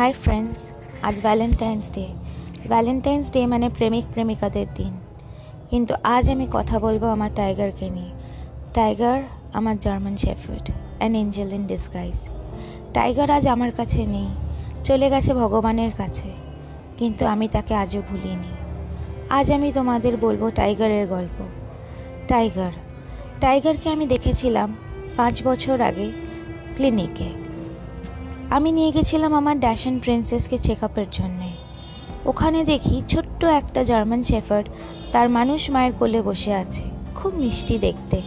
High friends আজ Valentine's day Valentine's day মানে প্রেমিক প্রেমিকাদের দিন। কিন্তু আজ আমি কথা বলব আমার টাইগারকে নিয়ে। টাইগার আমার German shepherd an angel in disguise Tiger আজ আমার কাছে নেই, চলে গেছে ভগবানের কাছে। কিন্তু আমি তাকে আজও ভুলিনি। আজ আমি তোমাদের বলব টাইগারের গল্প। টাইগার, টাইগারকে আমি দেখেছিলাম পাঁচ বছর আগে ক্লিনিকে। আমি নিয়ে গেছিলাম আমার ড্যাশন প্রিন্সেসকে চেক আপের জন্যে। ওখানে দেখি ছোট্ট একটা জার্মান শেফার্ড তার মানুষ মায়ের কোলে বসে আছে। খুব মিষ্টি দেখতে,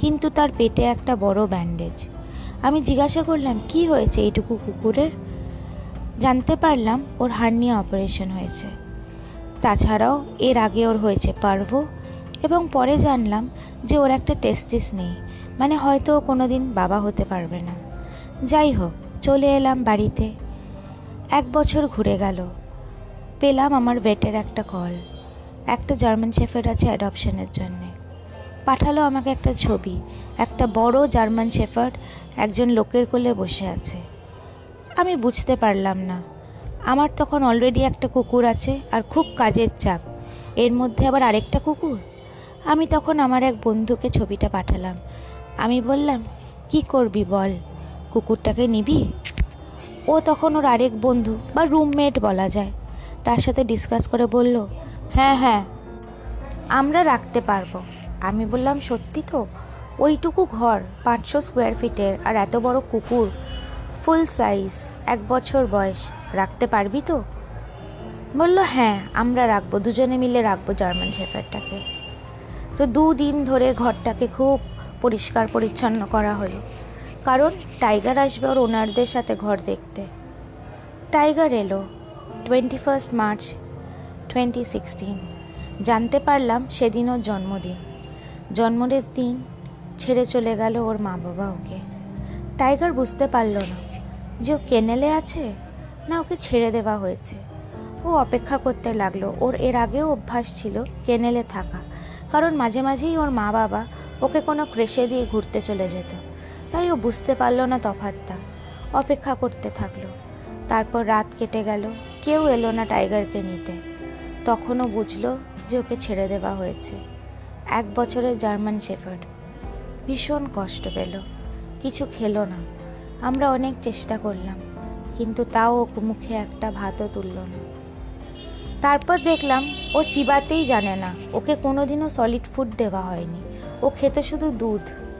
কিন্তু তার পেটে একটা বড় ব্যান্ডেজ আমি জিজ্ঞাসা করলাম, কি হয়েছে এইটুকু কুকুরের? জানতে পারলাম ওর হার্নিয়া অপারেশন হয়েছে। তাছাড়াও এর আগে ওর হয়েছে পার্ভো এবং পরে জানলাম যে ওর একটা টেস্টিস নেই মানে হয়তো কোনো দিন বাবা হতে পারবে না। যাই হোক চলে এলাম বাড়িতে। এক বছর ঘুরে গেল। পেলাম আমার ভেটের একটা কল। একটা জার্মান শেফার্ড আছে অ্যাডপশনের জন্যে। পাঠালো আমাকে একটা ছবি। একটা বড় জার্মান শেফার্ড একজন লোকের কোলে বসে আছে। আমি বুঝতে পারলাম না। আমার তখন অলরেডি একটা কুকুর আছে আর খুব কাজের চাপ। এর মধ্যে আবার আরেকটা কুকুর? আমি তখন আমার এক বন্ধুকে ছবিটা পাঠালাম। আমি বললাম, কি করবি বল? কুকুরটাকে নিবি? ও তখন ওর আরেক বন্ধু বা রুমমেট বলা যায়। তার সাথে ডিসকাস করে বলল হ্যাঁ হ্যাঁ আমরা রাখতে পারব। আমি বললাম, সত্যি তো? ওইটুকু ঘর, পাঁচশো স্কোয়ার ফিটের আর এত বড় কুকুর ফুল সাইজ এক বছর বয়স, রাখতে পারবি তো? বলল হ্যাঁ আমরা রাখব, দুজনে মিলে রাখব জার্মান শেফারটাকে তো দুদিন ধরে ঘরটাকে খুব পরিষ্কার পরিচ্ছন্ন করা হলো। কারণ টাইগার আসবে ওর ওনারদের সাথে ঘর দেখতে। টাইগার এলো twenty first March twenty sixteen জানতে পারলাম সেদিন ওর জন্মদিন। জন্মদিনের দিন ছেড়ে চলে গেল ওর মা বাবা ওকে। টাইগার বুঝতে পারল না যে ও কেনেলে আছে না ওকে ছেড়ে দেওয়া হয়েছে। ও অপেক্ষা করতে লাগল। ওর এর আগেও অভ্যাস ছিল কেনেলে থাকা। কারণ মাঝে মাঝেই ওর মা বাবা ওকে কোনো ক্রেশে দিয়ে ঘুরতে চলে যেত। তাই ও বুঝতে পারল না তফাতটা অপেক্ষা করতে থাকল। তারপর রাত কেটে গেল, কেউ এলো না টাইগারকে নিতে। তখনও বুঝলো যে ওকে ছেড়ে দেওয়া হয়েছে। এক বছরের জার্মান শেফার্ড। ভীষণ কষ্ট পেল। কিছু খেলো না। আমরা অনেক চেষ্টা করলাম, কিন্তু তাও ও মুখে একটা ভাতও তুলল না। তারপর দেখলাম ও চিবাতেই জানে না, ওকে কোনোদিনও সলিড ফুড দেওয়া হয়নি। ও খেতে শুধু দুধ।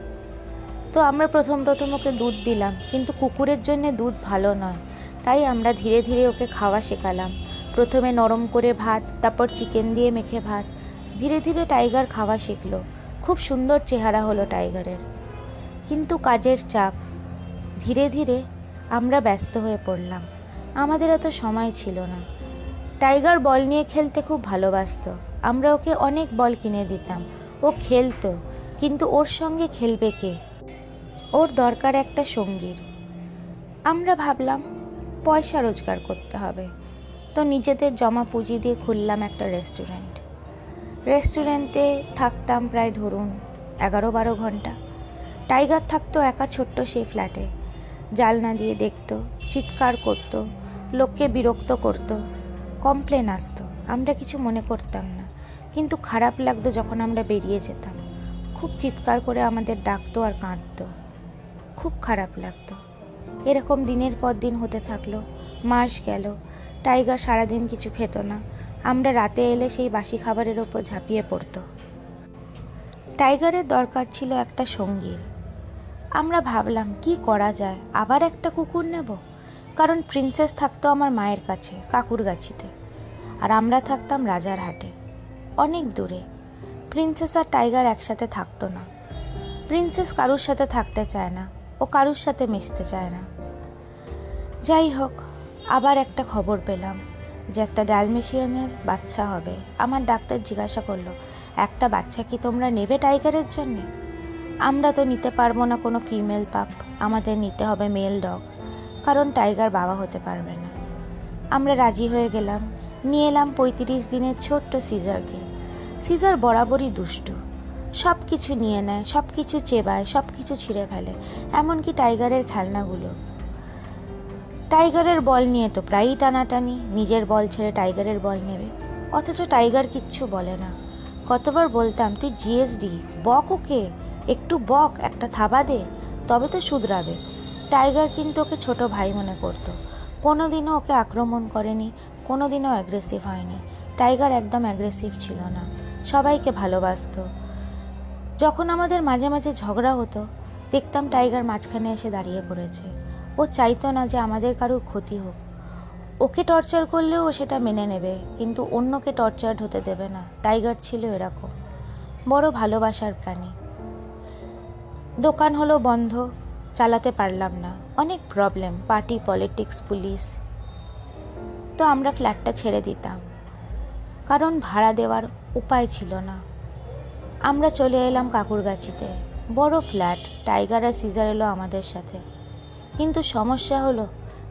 তো আমরা প্রথম প্রথম ওকে দুধ দিলাম, কিন্তু কুকুরের জন্য দুধ ভালো নয়। তাই আমরা ধীরে ধীরে ওকে খাওয়া শেখালাম। প্রথমে নরম করে ভাত, তারপর চিকেন দিয়ে মেখে ভাত। ধীরে ধীরে টাইগার খাওয়া শিখলো। খুব সুন্দর চেহারা হলো টাইগারের। কিন্তু কাজের চাপ। ধীরে ধীরে আমরা ব্যস্ত হয়ে পড়লাম। আমাদের এত সময় ছিল না। টাইগার বল নিয়ে খেলতে খুব ভালোবাসতো। আমরা ওকে অনেক বল কিনে দিতাম। ও খেলতো, কিন্তু ওর সঙ্গে খেলবে কে? ওর দরকার একটা সঙ্গীর। আমরা ভাবলাম, পয়সা রোজগার করতে হবে। তো নিজেদের জমা পুঁজি দিয়ে খুললাম একটা রেস্টুরেন্ট। রেস্টুরেন্টে থাকতাম প্রায় ধরুন এগারো বারো ঘণ্টা। টাইগার থাকতো একা ছোট্ট সেই ফ্ল্যাটে। জালনা দিয়ে দেখতো, চিৎকার করতো, লোককে বিরক্ত করতো, কমপ্লেন আসতো। আমরা কিছু মনে করতাম না। কিন্তু খারাপ লাগতো যখন আমরা বেরিয়ে যেতাম। খুব চিৎকার করে আমাদের ডাকতো আর কাঁদতো। খুব খারাপ লাগতো। এরকম দিনের পর দিন হতে থাকল, মাস গেল, টাইগার সারাদিন কিছু খেত না, আমরা রাতে এলে সেই বাসি খাবারের ওপর ঝাঁপিয়ে পড়তো। টাইগারের দরকার ছিল একটা সঙ্গীর। আমরা ভাবলাম, কি করা যায়, আবার একটা কুকুর নেব? কারণ প্রিন্সেস থাকতো আমার মায়ের কাছে, কাকুর গাছিতে, আর আমরা থাকতাম রাজার হাটে, অনেক দূরে। প্রিন্সেস আর টাইগার একসাথে থাকতো না। প্রিন্সেস কারুর সাথে থাকতে চায় না। ও কারুর সাথে মিশতে চায় না। যাই হোক, আবার একটা খবর পেলাম যে একটা ডালমেশিয়ানের বাচ্চা হবে। আমার ডাক্তার জিজ্ঞাসা করল, একটা বাচ্চা কি তোমরা নেবে টাইগারের জন্যে? আমরা তো নিতে পারব না কোনো ফিমেল পাপ। আমাদের নিতে হবে মেল ডগ, কারণ টাইগার বাবা হতে পারবে না। আমরা রাজি হয়ে গেলাম। নিয়ে এলাম পঁয়ত্রিশ দিনের ছোট্ট সিজারকে। সিজার বরাবরই দুষ্টু। সব কিছু নিয়ে নেয় সব কিছু চেবায় সব কিছু ছিঁড়ে ফেলে, এমনকি টাইগারের খেলনাগুলো। টাইগারের বল নিয়ে তো প্রায়ই টানাটানি, নিজের বল ছেড়ে টাইগারের বল নেবে। অথচ টাইগার কিচ্ছু বলে না। কতবার বলতাম, তুই জিএসডি, বক ওকে? একটু বক, একটা থাবা দে, তবে তো শুধরাবে। টাইগার কিন্তু ওকে ছোট ভাই মনে করতো। কোনো দিনও ওকে আক্রমণ করেনি কোনো দিনও অ্যাগ্রেসিভ হয়নি। টাইগার একদম অ্যাগ্রেসিভ ছিল না। সবাইকে ভালোবাসতো। যখন আমাদের মাঝে মাঝে ঝগড়া হতো, দেখতাম টাইগার মাঝখানে এসে দাঁড়িয়ে পড়েছে। ও চাইতো না যে আমাদের কারোর ক্ষতি হোক। ওকে টর্চার করলেও সেটা মেনে নেবে, কিন্তু অন্যকে টর্চার্ড হতে দেবে না। টাইগার ছিল এরকম, বড় ভালোবাসার প্রাণী। দোকান হলো বন্ধ, চালাতে পারলাম না। অনেক প্রবলেম, পার্টি, পলিটিক্স, পুলিশ। তো আমরা ফ্ল্যাটটা ছেড়ে দিতাম। কারণ ভাড়া দেওয়ার উপায় ছিল না। আমরা চলে এলাম কাকুরগাছিতে। বড় ফ্ল্যাট, টাইগার আর সিজার এলো আমাদের সাথে। কিন্তু সমস্যা হলো,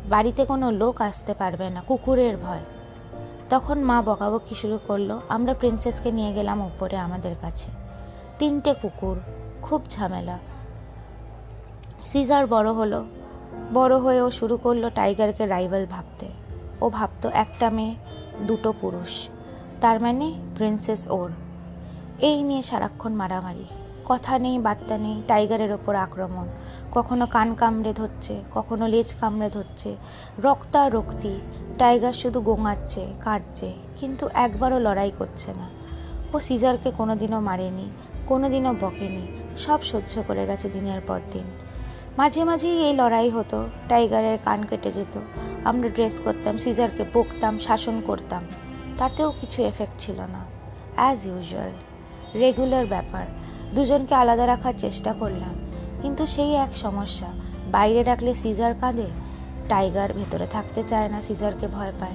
বাড়িতে কোনো লোক আসতে পারবে না, কুকুরের ভয়। তখন মা বকাবকি শুরু করল, আমরা প্রিন্সেসকে নিয়ে গেলাম উপরে আমাদের কাছে। তিনটে কুকুর, খুব ঝামেলা। সিজার বড় হলো, বড় হয়ে ও শুরু করল টাইগারকে রাইভাল ভাবতে। ও ভাবতো একটা মেয়ে, দুটো পুরুষ। তার মানে প্রিন্সেস ওর। এই নিয়ে সারাক্ষণ মারামারি। কথা নেই, বার্তা নেই, টাইগারের ওপর আক্রমণ। কখনো কান কামড়ে ধরছে, কখনো লেজ কামড়ে ধরছে। রক্তারক্তি টাইগার শুধু গোঙাচ্ছে, কাঁদছে, কিন্তু একবারও লড়াই করছে না। ও সিজারকে কোনোদিনও মারেনি, কোনোদিনও বকেনি, সব সহ্য করে গেছে দিনের পর দিন। মাঝে মাঝেই এই লড়াই হতো, টাইগারের কান কেটে যেত। আমরা ড্রেস করতাম, সিজারকে বকতাম, শাসন করতাম। তাতেও কিছু এফেক্ট ছিল না। অ্যাজ ইউজুয়াল রেগুলার ব্যাপার। দুজনকে আলাদা রাখার চেষ্টা করলাম। কিন্তু সেই এক সমস্যা, বাইরে রাখলে সিজার কাঁদে, টাইগার ভেতরে থাকতে চায় না, সিজারকে ভয় পায়।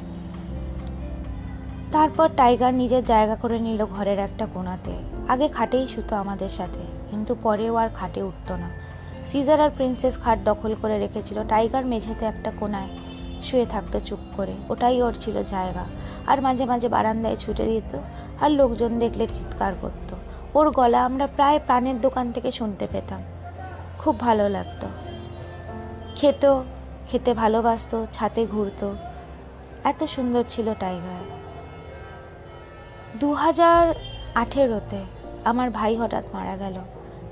তারপর টাইগার নিজের জায়গা করে নিল ঘরের একটা কোনাতে আগে খাটেই শুতো আমাদের সাথে, কিন্তু পরেও আর খাটে উঠতো না। সিজার আর প্রিন্সেস খাট দখল করে রেখেছিল, টাইগার মেঝেতে একটা কোনায় শুয়ে থাকতো চুপ করে। ওটাই ওর ছিল জায়গা। আর মাঝে মাঝে বারান্দায় ছুটে দিত আর লোকজন দেখলে চিৎকার করতো। ওর গলা আমরা প্রায় প্রাণের দোকান থেকে শুনতে পেতাম। খুব ভালো লাগতো। খেত, খেতে ভালোবাসতো, ছাতে ঘুরত। এত সুন্দর ছিল টাইগার। দু হাজার আঠেরোতে আমার ভাই হঠাৎ মারা গেল।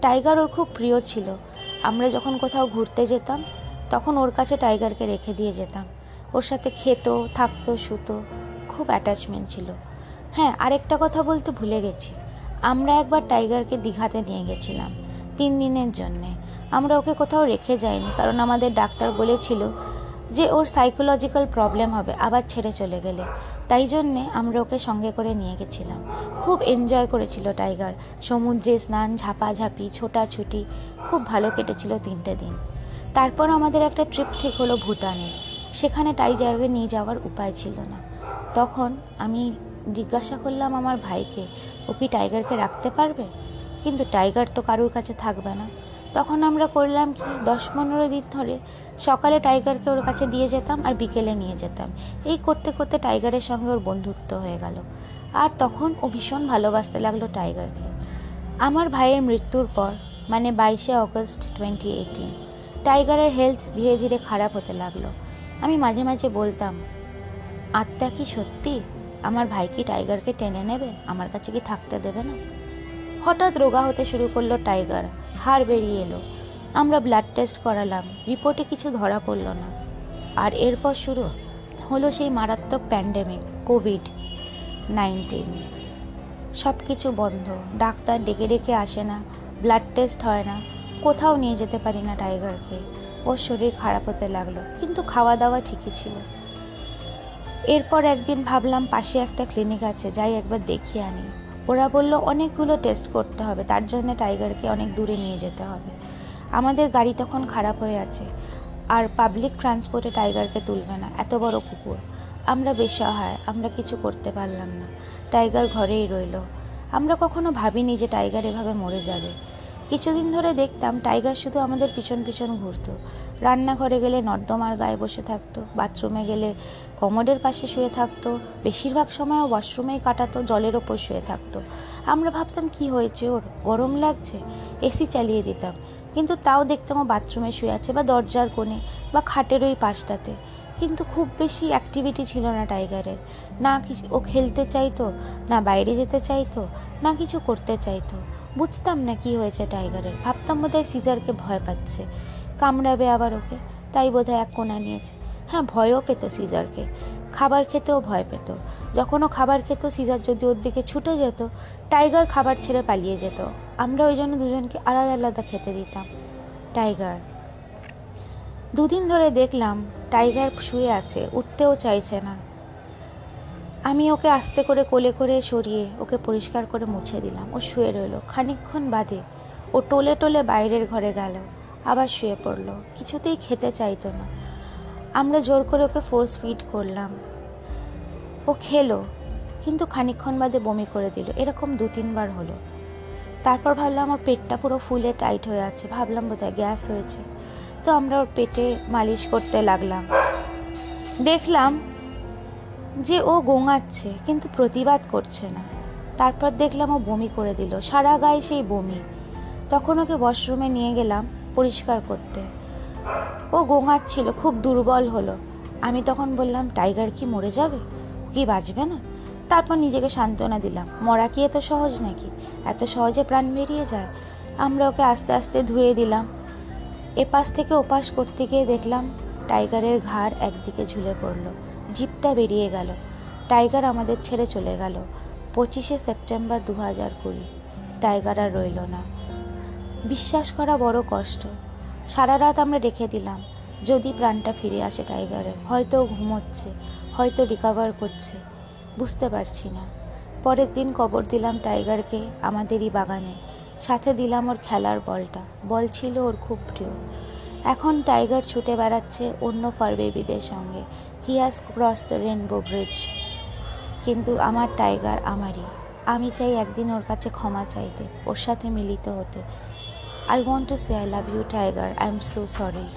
টাইগার ওর খুব প্রিয় ছিল। আমরা যখন কোথাও ঘুরতে যেতাম, তখন ওর কাছে টাইগারকে রেখে দিয়ে যেতাম। ওর সাথে খেত, থাকতো, শুতো, খুব অ্যাটাচমেন্ট ছিল। হ্যাঁ আরেকটা কথা বলতে ভুলে গেছি। আমরা একবার টাইগারকে দীঘাতে নিয়ে গেছিলাম, তিন দিনের জন্যে। আমরা ওকে কোথাও রেখে যাইনি, কারণ আমাদের ডাক্তার বলেছিল যে ওর সাইকোলজিক্যাল প্রবলেম হবে, আবার ছেড়ে চলে গেলে। তাই জন্যে আমরা ওকে সঙ্গে করে নিয়ে গেছিলাম। খুব এনজয় করেছিল টাইগার। সমুদ্রে স্নান, ঝাপাঝাপি, ছোটাছুটি, খুব ভালো কেটেছিল তিনটে দিন। তারপর আমাদের একটা ট্রিপ ঠিক হলো ভুটানে। সেখানে টাইগারকে নিয়ে যাওয়ার উপায় ছিল না। তখন আমি জিজ্ঞাসা করলাম আমার ভাইকে, ও কি টাইগারকে রাখতে পারবে? কিন্তু টাইগার তো কারুর কাছে থাকবে না। তখন আমরা করলাম কি, দশ পনেরো দিন ধরে সকালে টাইগারকে ওর কাছে দিয়ে যেতাম আর বিকেলে নিয়ে যেতাম। এই করতে করতে টাইগারের সঙ্গে ওর বন্ধুত্ব হয়ে গেল। আর তখন ও ভীষণ ভালোবাসতে লাগল টাইগারকে। আমার ভাইয়ের মৃত্যুর পর মানে বাইশে অগস্ট টোয়েন্টি এইটিন টাইগারের হেলথ ধীরে ধীরে খারাপ হতে লাগল। আমি মাঝে মাঝে বলতাম, আত্মা কি সত্যি? আমার ভাই কি টাইগারকে টেনে নেবে? আমার কাছে কি থাকতে দেবে না? হঠাৎ রোগা হতে শুরু করল টাইগার। হাড় বেরিয়ে এলো। আমরা ব্লাড টেস্ট করালাম। রিপোর্টে কিছু ধরা পড়ল না। আর এরপর শুরু হলো সেই মারাত্মক প্যান্ডেমিক, কোভিড নাইন্টিন। সব কিছু বন্ধ। ডাক্তার ডেকে ডেকে আসে না। ব্লাড টেস্ট হয় না। কোথাও নিয়ে যেতে পারি না টাইগারকে। ওর শরীর খারাপ হতে লাগল। কিন্তু খাওয়া দাওয়া ঠিকই ছিল। এরপর একদিন ভাবলাম পাশে একটা ক্লিনিক আছে, যাই একবার দেখিয়ে আনি। ওরা বলল, অনেকগুলো টেস্ট করতে হবে, তার জন্য টাইগারকে অনেক দূরে নিয়ে যেতে হবে। আমাদের গাড়ি তখন খারাপ হয়ে আছে, আর পাবলিক ট্রান্সপোর্টে টাইগারকে তুলবে না, এত বড় কুকুর। আমরা বেসহায়, আমরা কিছু করতে পারলাম না। টাইগার ঘরেই রইল। আমরা কখনো ভাবিনি যে টাইগার এভাবে মরে যাবে। কিছুদিন ধরে দেখতাম টাইগার শুধু আমাদের পিছন পিছন ঘুরতো। রান্নাঘরে গেলে নর্দমার গায়ে বসে থাকতো, বাথরুমে গেলে কমোডের পাশে শুয়ে থাকতো, বেশিরভাগ সময় ওয়াশরুমেই কাটাতো, জলের ওপর শুয়ে থাকতো। আমরা ভাবতাম, কি হয়েছে ওর? গরম লাগছে? এসি চালিয়ে দিতাম। কিন্তু তাও দেখতাম ও বাথরুমে শুয়ে আছে বা দরজার কোণে বা খাটের ওই পাশটাতে। কিন্তু খুব বেশি অ্যাক্টিভিটি ছিল না টাইগারের। না কিছু, ও খেলতে চাইতো, না বাইরে যেতে চাইতো, না কিছু করতে চাইতো। বুঝতাম না কি হয়েছে টাইগারের। ভাবতাম বোধহয় সিজারকে ভয় পাচ্ছে। কামড়াবে আবার ওকে। তাই বোধহয় এক কোনা নিয়েছে। হ্যাঁ ভয়ও পেত সিজারকে। খাবার খেতেও ভয় পেত। যখন ও খাবার খেত, সিজার যদি ওর দিকে ছুটে যেত, টাইগার খাবার ছেড়ে পালিয়ে যেত। আমরা ওই জন্য দুজনকে আলাদা আলাদা খেতে দিতাম। টাইগার। দুদিন ধরে দেখলাম টাইগার শুয়ে আছে, উঠতেও চাইছে না। আমি ওকে আস্তে করে কোলে করে সরিয়ে ওকে পরিষ্কার করে মুছে দিলাম। ও শুয়ে রইল। খানিকক্ষণ বাদে ও টোলে টোলে বাইরের ঘরে গেল। আবার শুয়ে পড়ল। কিছুতেই খেতে চাইতো না। আমরা জোর করে ওকে ফোর্স ফিড করলাম। ও খেলো, কিন্তু খানিকক্ষণ বাদে বমি করে দিল। এরকম দু তিনবার হলো। তারপর ভাবলাম আমার পেটটা পুরো ফুলে টাইট হয়ে আছে। ভাবলাম বোধহয় গ্যাস হয়েছে। তো আমরা ওর পেটে মালিশ করতে লাগলাম। দেখলাম যে ও গোঙাচ্ছে, কিন্তু প্রতিবাদ করছে না। তারপর দেখলাম ও বমি করে দিল। সারা গায়ে সেই বমি। তখন ওকে ওয়াশরুমে নিয়ে গেলাম। পরিষ্কার করতে। ও গোঙাচ্ছিল, খুব দুর্বল হলো। আমি তখন বললাম, টাইগার কি মরে যাবে? কি বাঁচবে না? তারপর নিজেকে সান্ত্বনা দিলাম, মরা কি এত সহজ নাকি? এত সহজে প্রাণ বেরিয়ে যায়? আমরা ওকে আস্তে আস্তে ধুয়ে দিলাম। এপাশ থেকে ওপাশ করতে গিয়ে দেখলাম, টাইগারের ঘাড় একদিকে ঝুলে পড়ল, জিপটা বেরিয়ে গেল। টাইগার আমাদের ছেড়ে চলে গেল। পঁচিশে সেপ্টেম্বর দু হাজার কুড়ি, টাইগার আর রইল না। বিশ্বাস করা বড় কষ্ট। সারা রাত আমরা রেখে দিলাম, যদি প্রাণটা ফিরে আসে টাইগারের। হয়তো ঘুমোচ্ছে, হয়তো রিকভার করছে, বুঝতে পারছি না। পরের দিন কবর দিলাম টাইগারকে আমাদেরই বাগানে। সাথে দিলাম ওর খেলার বলটা। বল ছিল ওর খুব প্রিয়। এখন টাইগার ছুটে বেড়াচ্ছে অন্য ফার বেবিদের সঙ্গে। He has cross the rainbow bridge কিন্তু আমার টাইগার আমারই। আমি চাই একদিন ওর কাছে ক্ষমা চাইতে, ওর সাথে মিলিত হতে। I want to say I love you, Tiger. I'm so sorry.